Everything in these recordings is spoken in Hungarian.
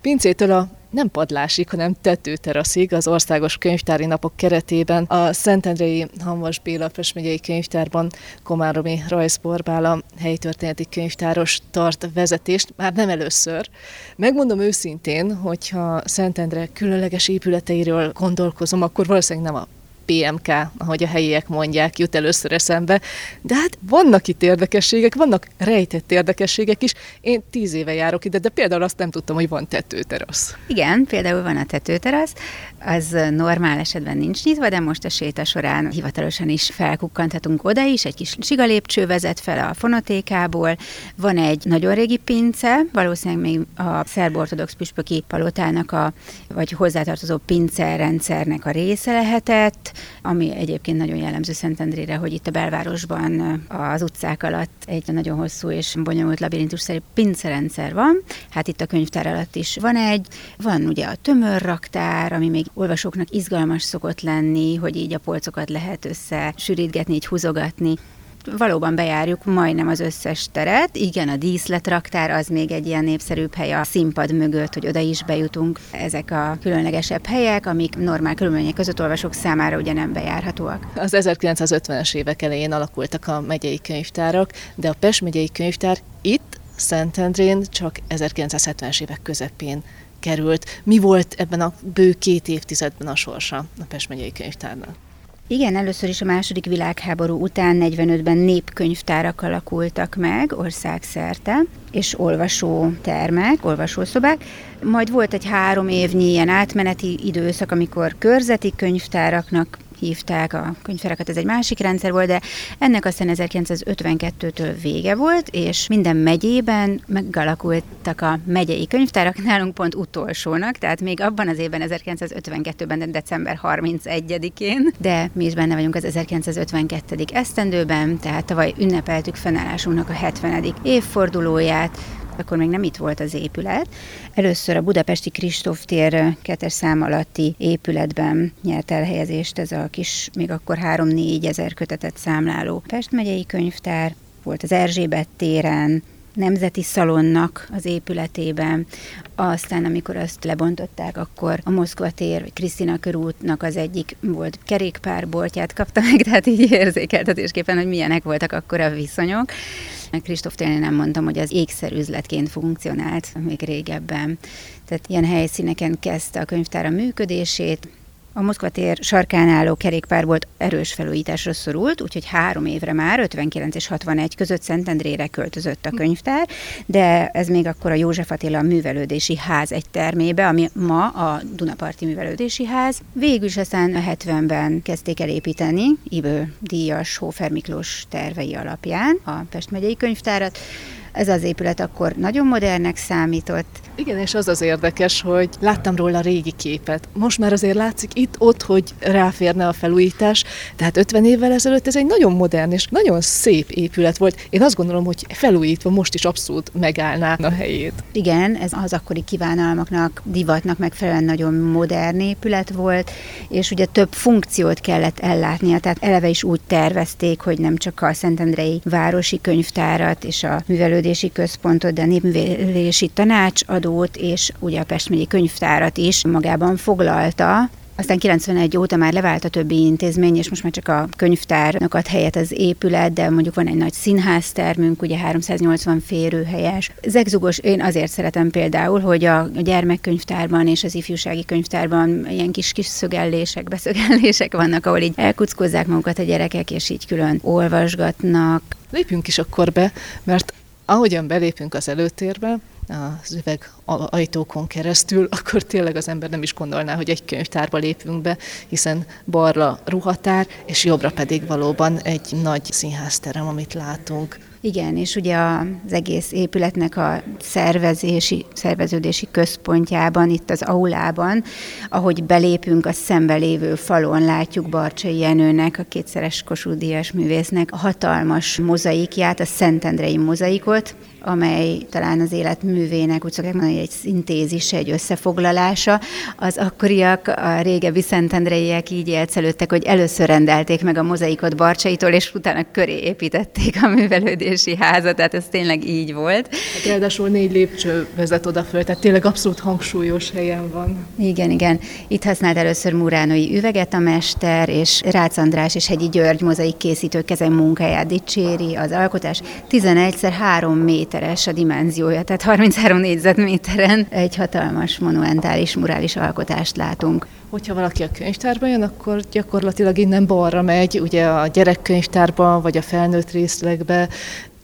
Pincétől a nem padlásig, hanem tetőteraszig az Országos Könyvtári Napok keretében a Szentendrei Hanvas Béla megyei könyvtárban Komáromi Rajzborbála helytörténeti könyvtáros tart vezetést, már nem először. Megmondom őszintén, hogyha Szentendre különleges épületeiről gondolkozom, akkor valószínűleg nem a PMK, ahogy a helyiek mondják, jut először eszembe. De hát vannak itt érdekességek, vannak rejtett érdekességek is. Én tíz éve járok ide, de például azt nem tudtam, hogy van tetőterasz. Igen, például van a tetőterasz, az normál esetben nincs nyitva, de most a séta során hivatalosan is felkukkanthatunk oda is, egy kis sigalépcső vezet fel a fonotékából, van egy nagyon régi pince, valószínűleg még a szerb-ortodox püspöki palotának a, vagy hozzátartozó pince rendszernek a része lehetett, ami egyébként nagyon jellemző Szentendrére, hogy itt a belvárosban az utcák alatt egy nagyon hosszú és bonyolult labirintusszerű pincerendszer van. Hát itt a könyvtár alatt is van egy, van ugye a tömörraktár, ami még olvasóknak izgalmas szokott lenni, hogy így a polcokat lehet össze sűrítgetni, így húzogatni valóban bejárjuk majdnem az összes teret. Igen, a díszletraktár az még egy ilyen népszerűbb hely a színpad mögött, hogy oda is bejutunk. Ezek a különlegesebb helyek, amik normál körülmények között olvasók számára ugye nem bejárhatóak. Az 1950-es évek elején alakultak a megyei könyvtárak, de a Pest megyei könyvtár itt Szentendrén csak 1970-es évek közepén került. Mi volt ebben a bő két évtizedben a sorsa a Pest megyei könyvtárnak? Igen, először is a második világháború után 45-ben népkönyvtárak alakultak meg országszerte, és olvasótermek, olvasószobák. Majd volt egy három évnyi ilyen átmeneti időszak, amikor körzeti könyvtáraknak hívták a könyvtárakat, ez egy másik rendszer volt, de ennek aztán 1952-től vége volt, és minden megyében megalakultak a megyei könyvtárak, nálunk pont utolsónak, tehát még abban az évben, 1952-ben, december 31-én, de mi is benne vagyunk az 1952. esztendőben, tehát tavaly ünnepeltük fennállásunknak a 70. évfordulóját, akkor még nem itt volt az épület. Először a budapesti Kristóf tér kettes szám alatti épületben nyert elhelyezést ez a kis, még akkor 3-4 ezer kötetet számláló Pest megyei könyvtár, volt az Erzsébet téren, Nemzeti Szalonnak az épületében. Aztán, amikor azt lebontották, akkor a Moszkva tér, vagy Krisztina körútnak az egyik volt kerékpárboltját kapta meg, tehát így érzékeltetésképpen, hogy milyenek voltak akkor a viszonyok. Kristóf tényleg nem mondtam, hogy az ékszerüzletként funkcionált még régebben. Tehát ilyen helyszíneken kezdte a könyvtár a működését, a Moszkva tér sarkán álló kerékpár volt erős felújításra szorult, úgyhogy három évre már, 59 és 61 között Szentendrére költözött a könyvtár, de ez még akkor a József Attila művelődési ház egy termébe, ami ma a Dunaparti művelődési ház. Végül is aztán a 70-ben kezdték el építeni, Ibő díjas Hófer Miklós tervei alapján a Pest megyei könyvtárat, ez az épület akkor nagyon modernnek számított. Igen, és az az érdekes, hogy láttam róla a régi képet. Most már azért látszik itt-ott, hogy ráférne a felújítás, tehát 50 évvel ezelőtt ez egy nagyon modern és nagyon szép épület volt. Én azt gondolom, hogy felújítva most is abszolút megállná a helyét. Igen, ez az akkori kívánalmaknak, divatnak megfelelően nagyon modern épület volt, és ugye több funkciót kellett ellátnia, tehát eleve is úgy tervezték, hogy nem csak a Szentendrei Városi Könyvtárat és a művelő Művelődési Központot, de a Népművelési Tanácsadót és ugye a Pestmegyi Könyvtárat is magában foglalta, aztán 91 óta már levált a többi intézmény, és most már csak a könyvtárnak ad helyet az épület, de mondjuk van egy nagy színháztermünk, ugye 380 férőhelyes. Zegzugos, én azért szeretem például, hogy a gyermekkönyvtárban és az ifjúsági könyvtárban ilyen kis kis szögellések, beszögellések vannak, ahol így elkuckozzák magukat a gyerekek, és így külön olvasgatnak. Lépjünk is akkor be, mert ahogyan belépünk az előtérbe, az üveg ajtókon keresztül, akkor tényleg az ember nem is gondolná, hogy egy könyvtárba lépünk be, hiszen balra ruhatár, és jobbra pedig valóban egy nagy színházterem, amit látunk. Igen, és ugye az egész épületnek a szervezési, szerveződési központjában, itt az aulában, ahogy belépünk a szembe lévő falon, látjuk Barcsai Jenőnek, a kétszeres Kossuth Díjas művésznek a hatalmas mozaikját, a Szentendrei mozaikot, amely talán az élet művének, úgy szokják mondani, egy szintézise, egy összefoglalása. Az akkoriak, a régebbi szentendreiek így élcelődtek, hogy először rendelték meg a mozaikot Barcsaitól, és utána köré építették a művelődés gyűlési háza, tehát ez tényleg így volt. Hát ráadásul négy lépcső vezet oda föl, tehát tényleg abszolút hangsúlyos helyen van. Igen, igen. Itt használt először Muránói üveget a mester, és Rácz András és Hegyi György mozaik készítő kezem munkáját dicséri az alkotás. 11 3 méteres a dimenziója, tehát 33 négyzetméteren egy hatalmas monumentális murális alkotást látunk. Hogyha valaki a könyvtárba jön, akkor gyakorlatilag innen balra megy, ugye a gyerekkönyvtárba, vagy a felnőtt részlegbe,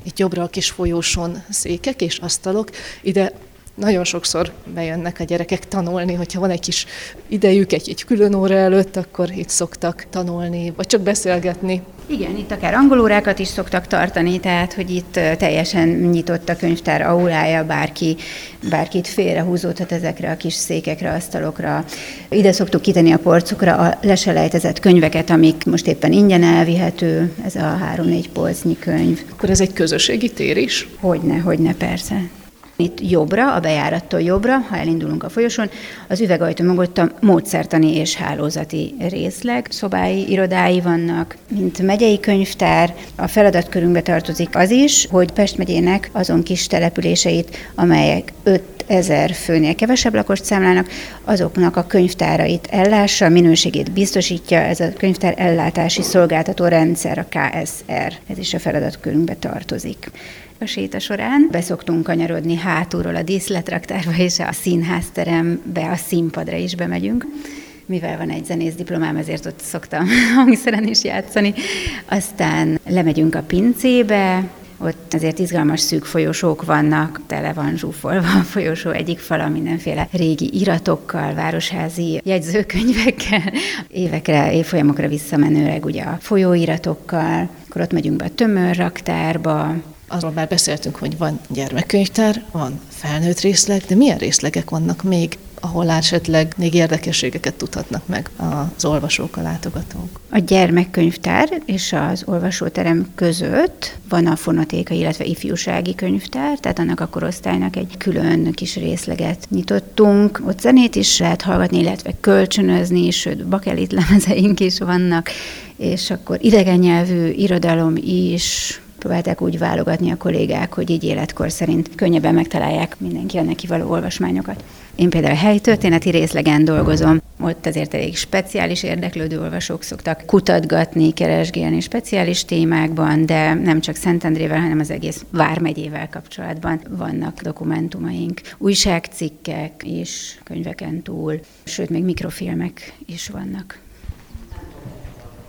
itt jobbra a kis folyóson székek és asztalok, ide nagyon sokszor bejönnek a gyerekek tanulni, hogyha van egy kis idejük egy, egy külön óra előtt, akkor itt szoktak tanulni, vagy csak beszélgetni. Igen, itt akár angolórákat is szoktak tartani, tehát hogy itt teljesen nyitott a könyvtár aulája, bárki, bárkit félrehúzódhat ezekre a kis székekre, asztalokra. Ide szoktuk kitenni a porcukra a leselejtezett könyveket, amik most éppen ingyen elvihető, ez a három-négy polcnyi könyv. Akkor ez egy közösségi tér is? Hogyne, hogyne, persze. Itt jobbra, a bejárattól jobbra, ha elindulunk a folyosón, az üvegajtó mögött a módszertani és hálózati részleg, szobái, irodái vannak, mint megyei könyvtár. A feladatkörünkbe tartozik az is, hogy Pest megyének azon kis településeit, amelyek 5 ezer főnél kevesebb lakost számlának, azoknak a könyvtárait ellássa, minőségét biztosítja, ez a könyvtár ellátási szolgáltató rendszer, a KSR, ez is a feladatkörünkbe tartozik a séta során. Beszoktunk kanyarodni hátulról a díszletraktárba és a színházterembe, a színpadra is bemegyünk mivel van egy zenész diplomám, ezért ott szoktam hangszeren is játszani. Aztán lemegyünk a pincébe, ott azért izgalmas szűk folyosók vannak, tele van zsúfolva a folyosó egyik fala mindenféle régi iratokkal, városházi jegyzőkönyvekkel, évekre, évfolyamokra visszamenőleg ugye a folyóiratokkal, akkor ott megyünk be a tömörraktárba, Arról már beszéltünk, hogy van gyermekkönyvtár, van felnőtt részleg, de milyen részlegek vannak még, ahol esetleg még érdekességeket tudhatnak meg az olvasók, a látogatók? A gyermekkönyvtár és az olvasóterem között van a fonotéka, illetve ifjúsági könyvtár, tehát annak a korosztálynak egy külön kis részleget nyitottunk. Ott zenét is lehet hallgatni, illetve kölcsönözni, sőt, bakelit lemezeink is vannak, és akkor idegen nyelvű irodalom is, próbálták úgy válogatni a kollégák, hogy így életkor szerint könnyebben megtalálják mindenki a neki való olvasmányokat. Én például helytörténeti részlegen dolgozom, ott azért elég speciális érdeklődő olvasók szoktak kutatgatni, keresgélni speciális témákban, de nem csak Szentendrével, hanem az egész Vármegyével kapcsolatban vannak dokumentumaink, újságcikkek is könyveken túl, sőt, még mikrofilmek is vannak.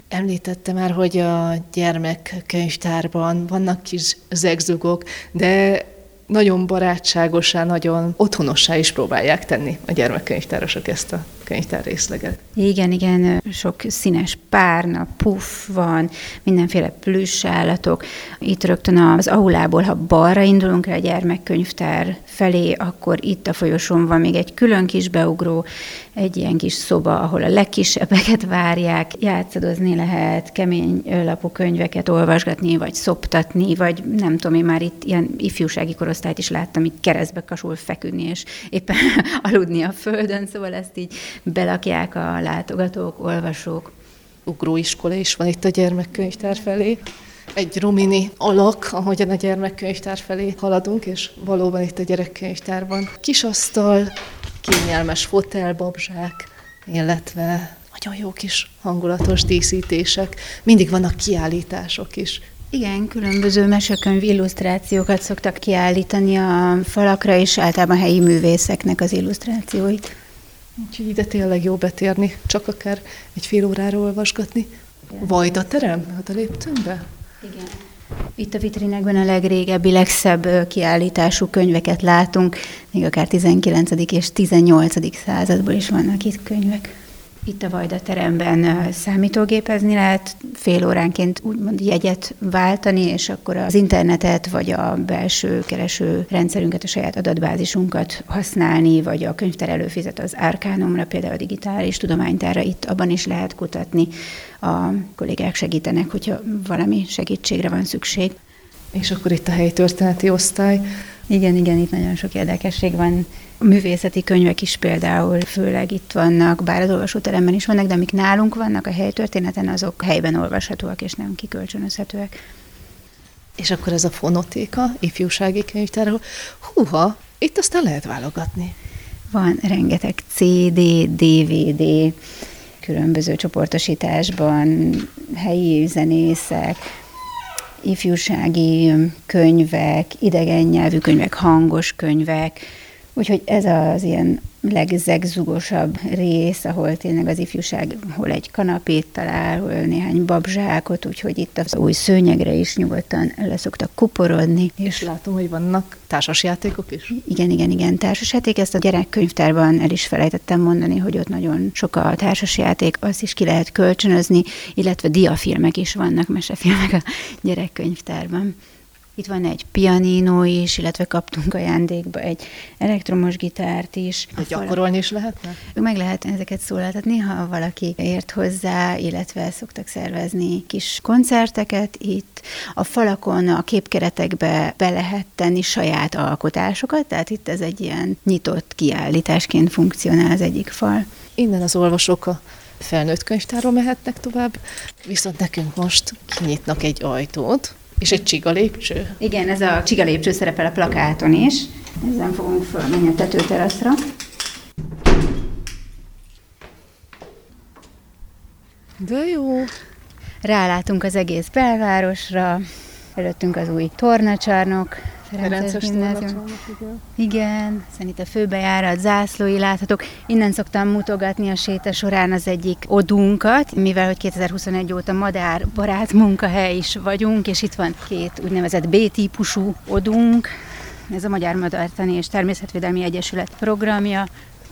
Említette már, hogy a gyermekkönyvtárban vannak kis zegzugok, de nagyon barátságosá, nagyon otthonossá is próbálják tenni a gyermekkönyvtárosok ezt a könyvtár részleget. Igen, igen, sok színes párna, puff van, mindenféle plüss állatok. Itt rögtön az aulából, ha balra indulunk el a gyermekkönyvtár felé, akkor itt a folyosón van még egy külön kis beugró, egy ilyen kis szoba, ahol a legkisebbeket várják, játszadozni lehet, kemény lapú könyveket olvasgatni, vagy szoptatni, vagy nem tudom, én már itt ilyen ifjúsági korosztályt is láttam, itt keresztbe kasul feküdni, és éppen aludni a földön, szóval ezt így belakják a látogatók, olvasók. Ugróiskola is van itt a gyermekkönyvtár felé. Egy romini alak, ahogyan a gyermekkönyvtár felé haladunk, és valóban itt a gyerekkönyvtárban. Kis asztal, kényelmes fotel, babzsák, illetve nagyon jó kis hangulatos díszítések. Mindig vannak kiállítások is. Igen, különböző mesekönyv illusztrációkat szoktak kiállítani a falakra, és általában helyi művészeknek az illusztrációit. Úgyhogy ide tényleg jó betérni, csak akár egy fél órára olvasgatni. Vajda terem? Hát léptünk be? Igen. Itt a vitrinekben a legrégebbi, legszebb kiállítású könyveket látunk, még akár 19. és 18. századból is vannak itt könyvek. Itt a Vajda teremben számítógépezni lehet, fél óránként úgymond jegyet váltani, és akkor az internetet, vagy a belső kereső rendszerünket, a saját adatbázisunkat használni, vagy a könyvtár előfizet az Arkánumra, például a digitális tudománytára, itt abban is lehet kutatni. A kollégák segítenek, hogyha valami segítségre van szükség. És akkor itt a helyi történeti osztály. Igen, igen, itt nagyon sok érdekesség van. A művészeti könyvek is például, főleg itt vannak, bár az olvasóteremben is vannak, de amik nálunk vannak a helytörténeten, azok helyben olvashatóak és nem kikölcsönözhetőek. És akkor ez a fonotéka, ifjúsági könyvtár, húha, itt aztán lehet válogatni. Van rengeteg CD, DVD, különböző csoportosításban, helyi zenészek, ifjúsági könyvek, idegen nyelvű könyvek, hangos könyvek, Úgyhogy ez az ilyen legzegzugosabb rész, ahol tényleg az ifjúság hol egy kanapét talál, hol néhány babzsákot, úgyhogy itt az új szőnyegre is nyugodtan le szoktak kuporodni. És látom, hogy vannak társasjátékok is? Igen, igen, igen, társasjáték. Ezt a gyerekkönyvtárban el is felejtettem mondani, hogy ott nagyon sok a társasjáték, azt is ki lehet kölcsönözni, illetve diafilmek is vannak, mesefilmek a gyerekkönyvtárban. Itt van egy pianino is, illetve kaptunk ajándékba egy elektromos gitárt is. Hogy gyakorolni is lehetne? Meg lehet ezeket szólaltatni, ha valaki ért hozzá, illetve szoktak szervezni kis koncerteket itt. A falakon, a képkeretekbe be lehet tenni saját alkotásokat, tehát itt ez egy ilyen nyitott kiállításként funkcionál az egyik fal. Innen az olvasók a felnőtt könyvtárról mehetnek tovább, viszont nekünk most kinyitnak egy ajtót, és egy csiga lépcső? Igen, ez a csiga lépcső szerepel a plakáton is. Ezen fogunk fölmenni a tetőteraszra. De jó. Rálátunk az egész belvárosra, előttünk az új tornacsarnok, Ferences gimnázium. Igen, hiszen itt a főbejárat, zászlói láthatók. Innen szoktam mutogatni a séta során az egyik odunkat, mivel hogy 2021 óta madár barát munkahely is vagyunk, és itt van két úgynevezett B-típusú odunk. Ez a Magyar Madártani és Természetvédelmi Egyesület programja.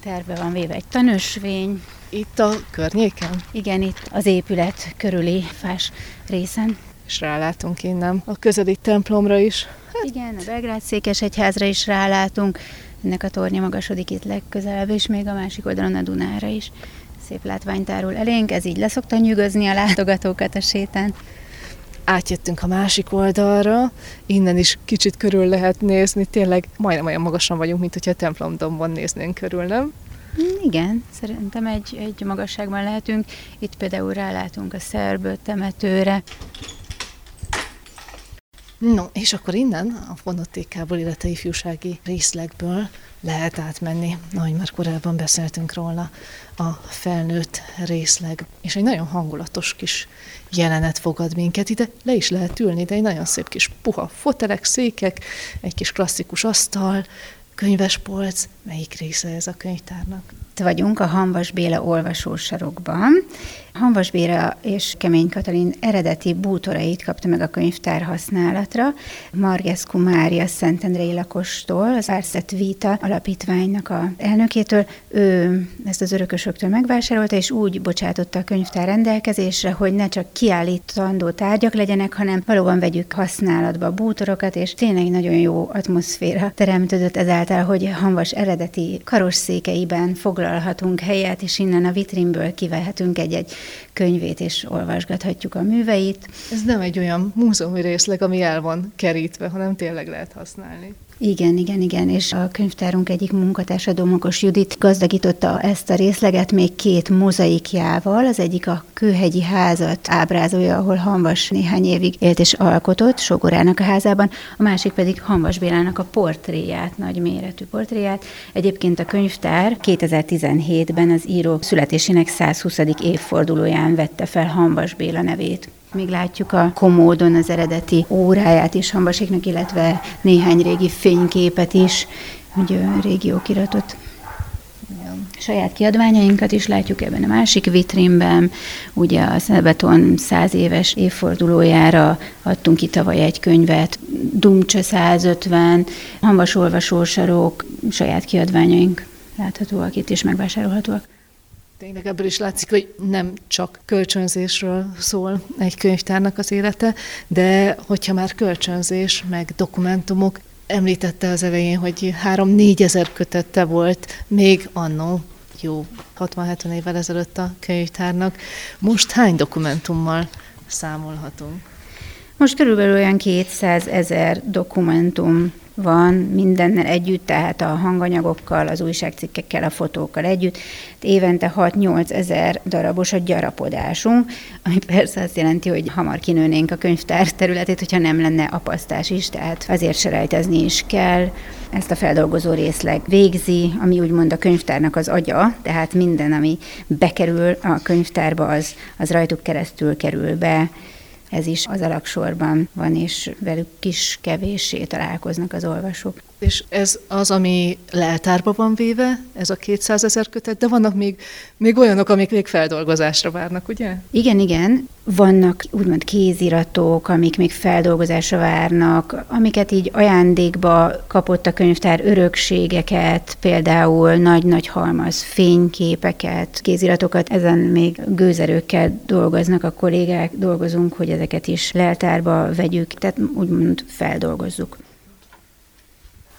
Terve van véve egy tanösvény. Itt a környéken? Igen, itt az épület körüli fás részen. És rálátunk innen a közeli templomra is. Igen, a Belgrád Székesegyházra is rálátunk, ennek a tornya magasodik itt legközelebb, és még a másik oldalon a Dunára is. Szép látványtárul elénk, ez így leszokta nyugozni a látogatókat a sétán. Átjöttünk a másik oldalra, innen is kicsit körül lehet nézni, tényleg majdnem olyan magasan vagyunk, mint hogyha a templomdomban néznénk körül, nem? Igen, szerintem egy, egy magasságban lehetünk. Itt például rálátunk a szerb temetőre, No, és akkor innen a fonotékából, illetve ifjúsági részlegből lehet átmenni, ahogy már korábban beszéltünk róla, a felnőtt részleg. És egy nagyon hangulatos kis jelenet fogad minket. Ide le is lehet ülni, de egy nagyon szép kis puha fotelek, székek, egy kis klasszikus asztal, könyvespolc. Melyik része ez a könyvtárnak? Itt vagyunk a Hanvas Béla olvasósarokban. Hanvas Béla és Kemény Katalin eredeti bútorait kapta meg a könyvtár használatra. Margescu Mária Szentendrei lakostól, az Árszett Vita alapítványnak a elnökétől. Ő ezt az örökösöktől megvásárolta, és úgy bocsátotta a könyvtár rendelkezésre, hogy ne csak kiállítandó tárgyak legyenek, hanem valóban vegyük használatba bútorokat, és tényleg nagyon jó atmoszféra teremtődött ezáltal, hogy Hanvas eredeti karosszékeiben foglalhatunk helyet, és innen a vitrínből kivehetünk egy-egy könyvét, és olvasgathatjuk a műveit. Ez nem egy olyan múzeumi részleg, ami el van kerítve, hanem tényleg lehet használni. Igen, igen, igen, és a könyvtárunk egyik munkatársa, Domokos Judit gazdagította ezt a részleget még két mozaikjával. Az egyik a Kőhegyi házat ábrázolja, ahol Hanvas néhány évig élt és alkotott, Sogorának a házában, a másik pedig Hanvas Bélának a portréját, nagy méretű portréját. Egyébként a könyvtár 2017-ben az író születésének 120. évfordulóján vette fel Hanvas Béla nevét. Még látjuk a komódon az eredeti óráját is Hambaséknak, illetve néhány régi fényképet is, hogy régi okiratot saját kiadványainkat is látjuk ebben a másik vitrínben. Ugye a Szelbeton száz éves évfordulójára adtunk ki tavaly egy könyvet, Dumcsa 150, Hambas olvasósarok, saját kiadványaink láthatóak itt és megvásárolhatóak. Tényleg ebből is látszik, hogy nem csak kölcsönzésről szól egy könyvtárnak az élete, de hogyha már kölcsönzés, meg dokumentumok, említette az elején, hogy 3-4 ezer kötette volt még annó, jó 60-70 évvel ezelőtt a könyvtárnak. Most hány dokumentummal számolhatunk? Most körülbelül olyan 200 ezer dokumentum van mindennel együtt, tehát a hanganyagokkal, az újságcikkekkel, a fotókkal együtt. Évente 6-8 ezer darabos a gyarapodásunk, ami persze azt jelenti, hogy hamar kinőnénk a könyvtár területét, hogyha nem lenne apasztás is, tehát azért se rejtezni is kell. Ezt a feldolgozó részleg végzi, ami úgymond a könyvtárnak az agya, tehát minden, ami bekerül a könyvtárba, az, az rajtuk keresztül kerül be, ez is az alaksorban van, és velük kis kevéssé találkoznak az olvasók. És ez az, ami leltárba van véve, ez a 200 ezer kötet, de vannak még, még olyanok, amik még feldolgozásra várnak, ugye? Igen, igen. Vannak úgymond kéziratok, amik még feldolgozásra várnak, amiket így ajándékba kapott a könyvtár örökségeket, például nagy-nagy halmaz fényképeket, kéziratokat, ezen még gőzerőkkel dolgoznak a kollégák, dolgozunk, hogy ezeket is leltárba vegyük, tehát úgymond feldolgozzuk.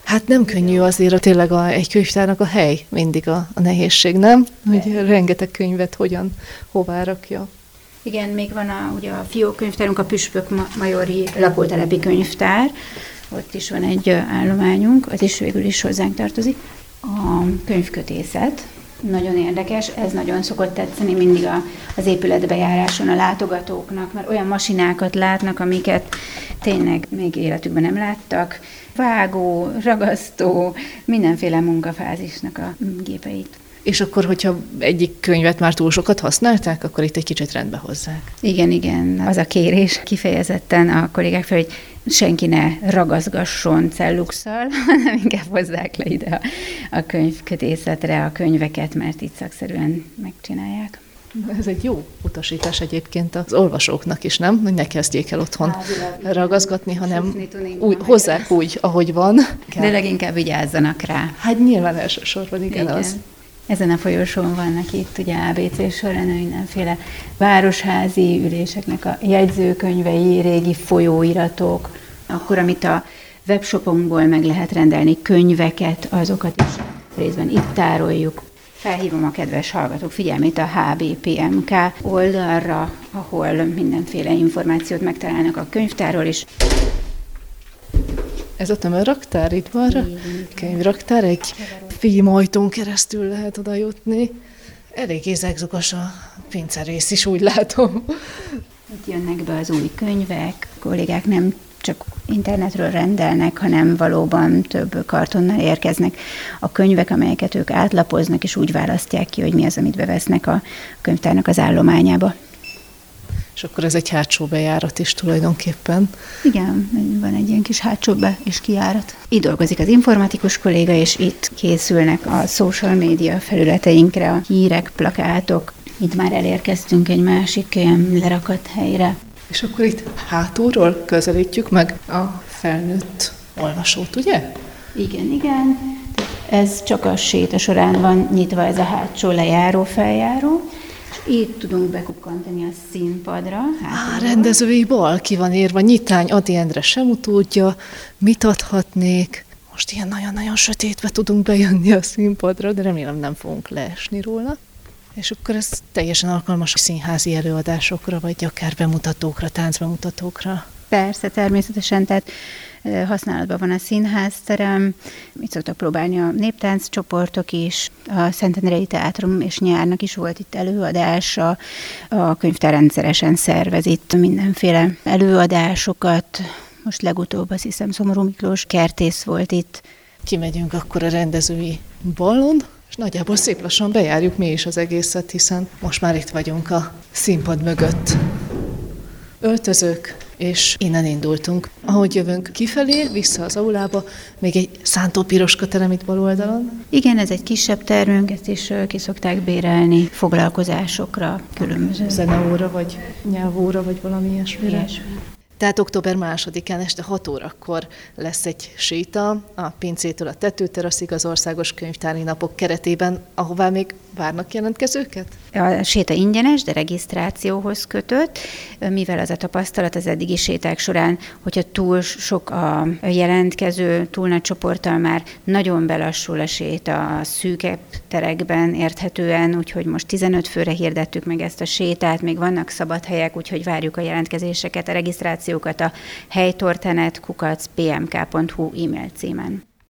Hát nem könnyű azért a, tényleg a, egy könyvtárnak a hely, mindig a, a nehézség, nem? Hogy rengeteg könyvet hogyan, hová rakja. Igen, még van a, ugye a fiókönyvtárunk, a Püspök Majori lakótelepi könyvtár, ott is van egy állományunk, az is végül is hozzánk tartozik. A könyvkötészet, nagyon érdekes, ez nagyon szokott tetszeni mindig a, az épületbejáráson a látogatóknak, mert olyan masinákat látnak, amiket tényleg még életükben nem láttak. Vágó, ragasztó, mindenféle munkafázisnak a gépeit. És akkor, hogyha egyik könyvet már túl sokat használták, akkor itt egy kicsit rendbe hozzák. Igen, igen. Az a kérés kifejezetten a kollégák fel, hogy senki ne ragazgasson celluxal, hanem inkább hozzák le ide a, a könyvkötészetre a könyveket, mert itt szakszerűen megcsinálják. Ez egy jó utasítás egyébként az olvasóknak is, nem? Hogy ne kezdjék el otthon Házilag, ragazgatni, hanem úgy, hozzák úgy, ahogy van. De leginkább vigyázzanak rá. Hát nyilván elsősorban, igen, igen. az. Ezen a folyosón vannak itt ugye ABC során mindenféle városházi üléseknek a jegyzőkönyvei, régi folyóiratok, akkor amit a webshopunkból meg lehet rendelni, könyveket, azokat is részben itt tároljuk. Felhívom a kedves hallgatók figyelmét a HBPMK oldalra, ahol mindenféle információt megtalálnak a könyvtárról is. Ez a tömörraktár itt van? Könyvraktár, egy filmajtón keresztül lehet oda jutni. Elég ézegzugos a pincerész is, úgy látom. Itt jönnek be az új könyvek, a kollégák nem csak internetről rendelnek, hanem valóban több kartonnal érkeznek a könyvek, amelyeket ők átlapoznak, és úgy választják ki, hogy mi az, amit bevesznek a könyvtárnak az állományába. És akkor ez egy hátsó bejárat is tulajdonképpen. Igen, van egy ilyen kis hátsó be és kijárat. Itt dolgozik az informatikus kolléga, és itt készülnek a social media felületeinkre a hírek, plakátok. Itt már elérkeztünk egy másik ilyen lerakat helyre. És akkor itt hátulról közelítjük meg a felnőtt olvasót, ugye? Igen, igen. Ez csak a séta során van nyitva ez a hátsó lejáró, feljáró. Itt tudunk bekukkantani a színpadra. Á, rendezői bal ki van írva, nyitány Adi Endre sem utódja, mit adhatnék. Most ilyen nagyon-nagyon sötétbe tudunk bejönni a színpadra, de remélem nem fogunk leesni róla. És akkor ez teljesen alkalmas színházi előadásokra, vagy akár bemutatókra, táncbemutatókra. Persze, természetesen, tehát használatban van a színházterem, itt szoktak próbálni a néptánc csoportok is, a Szentendrei Teátrum és nyárnak is volt itt előadás, a, a könyvtár rendszeresen szervez itt mindenféle előadásokat, most legutóbb azt hiszem Szomorú Miklós kertész volt itt. Kimegyünk akkor a rendezői ballon, és nagyjából szép lassan bejárjuk mi is az egészet, hiszen most már itt vagyunk a színpad mögött. Öltözők, és innen indultunk. Ahogy jövünk kifelé, vissza az aulába, még egy szántó piroska terem itt bal oldalon. Igen, ez egy kisebb termünk, ezt is ki szokták bérelni foglalkozásokra, különböző. Zeneóra, vagy nyelvóra, vagy valami ilyesmire. Ilyesmi. Tehát október másodikán este 6 órakor lesz egy séta a pincétől a tetőteraszig az Országos Könyvtári Napok keretében, ahová még Várnak jelentkezőket? A séta ingyenes, de regisztrációhoz kötött, mivel az a tapasztalat az eddigi séták során, hogyha túl sok a jelentkező, túl nagy csoporttal már nagyon belassul a séta a szűkebb terekben érthetően, úgyhogy most 15 főre hirdettük meg ezt a sétát, még vannak szabad helyek, úgyhogy várjuk a jelentkezéseket, a regisztrációkat a helytortenet kukac pmk.hu e-mail címen.